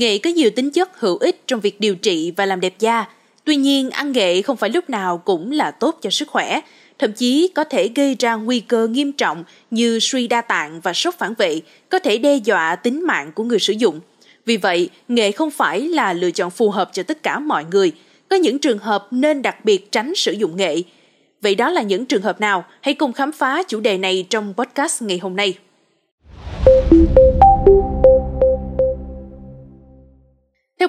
Nghệ có nhiều tính chất hữu ích trong việc điều trị và làm đẹp da. Tuy nhiên, ăn nghệ không phải lúc nào cũng là tốt cho sức khỏe, thậm chí có thể gây ra nguy cơ nghiêm trọng như suy đa tạng và sốc phản vệ, có thể đe dọa tính mạng của người sử dụng. Vì vậy, nghệ không phải là lựa chọn phù hợp cho tất cả mọi người. Có những trường hợp nên đặc biệt tránh sử dụng nghệ. Vậy đó là những trường hợp nào? Hãy cùng khám phá chủ đề này trong podcast ngày hôm nay.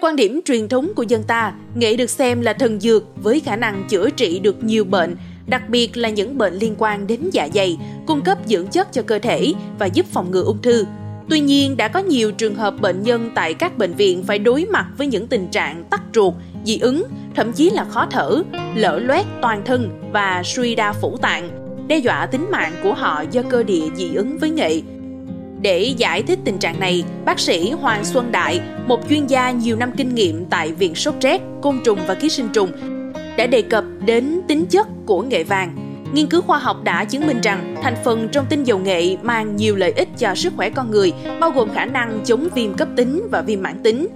Quan điểm truyền thống của dân ta, nghệ được xem là thần dược với khả năng chữa trị được nhiều bệnh, đặc biệt là những bệnh liên quan đến dạ dày, cung cấp dưỡng chất cho cơ thể và giúp phòng ngừa ung thư. Tuy nhiên, đã có nhiều trường hợp bệnh nhân tại các bệnh viện phải đối mặt với những tình trạng tắc ruột, dị ứng, thậm chí là khó thở, lở loét toàn thân và suy đa phủ tạng, đe dọa tính mạng của họ do cơ địa dị ứng với nghệ. Để giải thích tình trạng này, bác sĩ Hoàng Xuân Đại, một chuyên gia nhiều năm kinh nghiệm tại Viện Sốt rét, Côn trùng và Ký sinh trùng, đã đề cập đến tính chất của nghệ vàng. Nghiên cứu khoa học đã chứng minh rằng thành phần trong tinh dầu nghệ mang nhiều lợi ích cho sức khỏe con người, bao gồm khả năng chống viêm cấp tính và viêm mãn tính,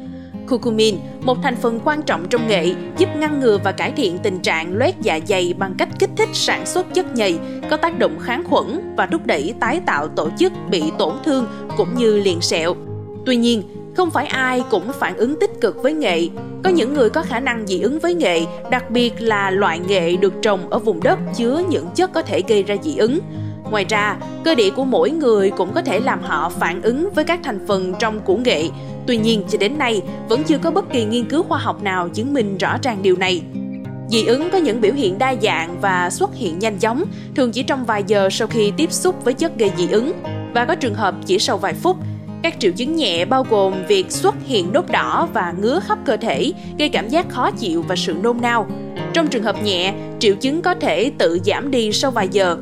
Curcumin, một thành phần quan trọng trong nghệ, giúp ngăn ngừa và cải thiện tình trạng loét dạ dày bằng cách kích thích sản xuất chất nhầy, có tác động kháng khuẩn và thúc đẩy tái tạo tổ chức bị tổn thương cũng như liền sẹo. Tuy nhiên, không phải ai cũng phản ứng tích cực với nghệ. Có những người có khả năng dị ứng với nghệ, đặc biệt là loại nghệ được trồng ở vùng đất chứa những chất có thể gây ra dị ứng. Ngoài ra, cơ địa của mỗi người cũng có thể làm họ phản ứng với các thành phần trong củ nghệ. Tuy nhiên, cho đến nay, vẫn chưa có bất kỳ nghiên cứu khoa học nào chứng minh rõ ràng điều này. Dị ứng có những biểu hiện đa dạng và xuất hiện nhanh chóng, thường chỉ trong vài giờ sau khi tiếp xúc với chất gây dị ứng, và có trường hợp chỉ sau vài phút. Các triệu chứng nhẹ bao gồm việc xuất hiện đốt đỏ và ngứa khắp cơ thể, gây cảm giác khó chịu và sự nôn nao. Trong trường hợp nhẹ, triệu chứng có thể tự giảm đi sau vài giờ,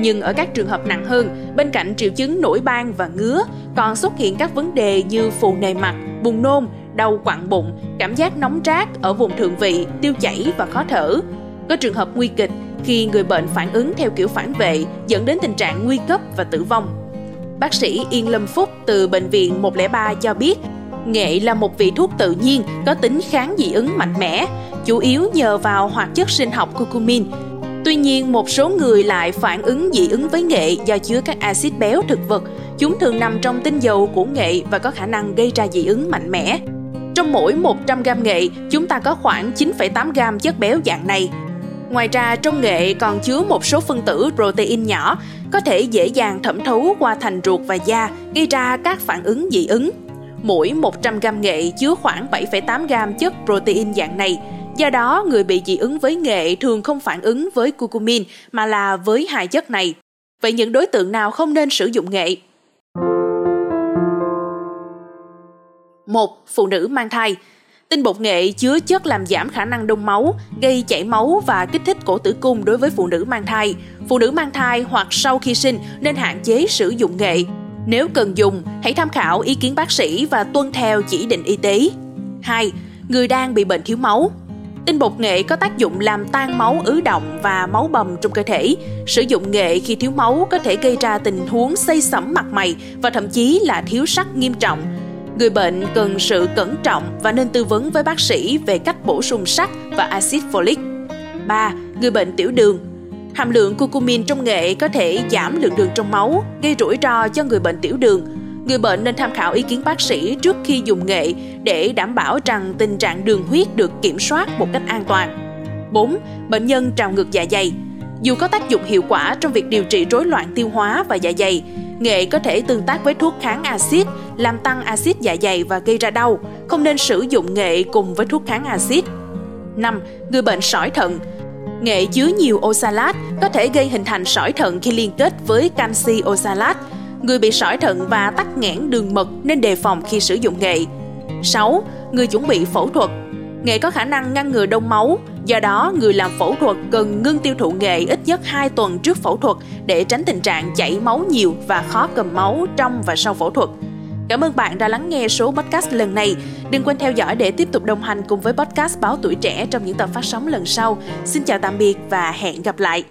nhưng ở các trường hợp nặng hơn, bên cạnh triệu chứng nổi ban và ngứa, còn xuất hiện các vấn đề như phù nề mặt, buồn nôn, đau quặn bụng, cảm giác nóng rát ở vùng thượng vị, tiêu chảy và khó thở. Có trường hợp nguy kịch khi người bệnh phản ứng theo kiểu phản vệ dẫn đến tình trạng nguy cấp và tử vong. Bác sĩ Yên Lâm Phúc từ Bệnh viện 103 cho biết, nghệ là một vị thuốc tự nhiên có tính kháng dị ứng mạnh mẽ, chủ yếu nhờ vào hoạt chất sinh học curcumin Tuy nhiên, một số người lại phản ứng dị ứng với nghệ do chứa các axit béo thực vật. Chúng thường nằm trong tinh dầu của nghệ và có khả năng gây ra dị ứng mạnh mẽ. Trong mỗi 100g nghệ, chúng ta có khoảng 9,8g chất béo dạng này. Ngoài ra, trong nghệ còn chứa một số phân tử protein nhỏ, có thể dễ dàng thẩm thấu qua thành ruột và da, gây ra các phản ứng dị ứng. Mỗi 100g nghệ chứa khoảng 7,8g chất protein dạng này, Do đó, người bị dị ứng với nghệ thường không phản ứng với curcumin mà là với hai chất này. Vậy những đối tượng nào không nên sử dụng nghệ? một Phụ nữ mang thai Tinh bột nghệ chứa chất làm giảm khả năng đông máu, gây chảy máu và kích thích cổ tử cung đối với phụ nữ mang thai. Phụ nữ mang thai hoặc sau khi sinh nên hạn chế sử dụng nghệ. Nếu cần dùng, hãy tham khảo ý kiến bác sĩ và tuân theo chỉ định y tế. 2. Người đang bị bệnh thiếu máu Tinh bột nghệ có tác dụng làm tan máu ứ động và máu bầm trong cơ thể. Sử dụng nghệ khi thiếu máu có thể gây ra tình huống xây sẩm mặt mày và thậm chí là thiếu sắc nghiêm trọng. Người bệnh cần sự cẩn trọng và nên tư vấn với bác sĩ về cách bổ sung sắt và axit folic. 3. Người bệnh tiểu đường Hàm lượng curcumin trong nghệ có thể giảm lượng đường trong máu, gây rủi ro cho người bệnh tiểu đường người bệnh nên tham khảo ý kiến bác sĩ trước khi dùng nghệ để đảm bảo rằng tình trạng đường huyết được kiểm soát một cách an toàn. 4. Bệnh nhân trào ngược dạ dày Dù có tác dụng hiệu quả trong việc điều trị rối loạn tiêu hóa và dạ dày, nghệ có thể tương tác với thuốc kháng axit, làm tăng axit dạ dày và gây ra đau. Không nên sử dụng nghệ cùng với thuốc kháng axit. 5. Người bệnh sỏi thận Nghệ chứa nhiều oxalat có thể gây hình thành sỏi thận khi liên kết với canxi oxalat, Người bị sỏi thận và tắc nghẽn đường mật nên đề phòng khi sử dụng nghệ. 6. Người chuẩn bị phẫu thuật Nghệ có khả năng ngăn ngừa đông máu, do đó người làm phẫu thuật cần ngưng tiêu thụ nghệ ít nhất 2 tuần trước phẫu thuật để tránh tình trạng chảy máu nhiều và khó cầm máu trong và sau phẫu thuật. Cảm ơn bạn đã lắng nghe số podcast lần này. Đừng quên theo dõi để tiếp tục đồng hành cùng với podcast Báo Tuổi Trẻ trong những tập phát sóng lần sau. Xin chào tạm biệt và hẹn gặp lại.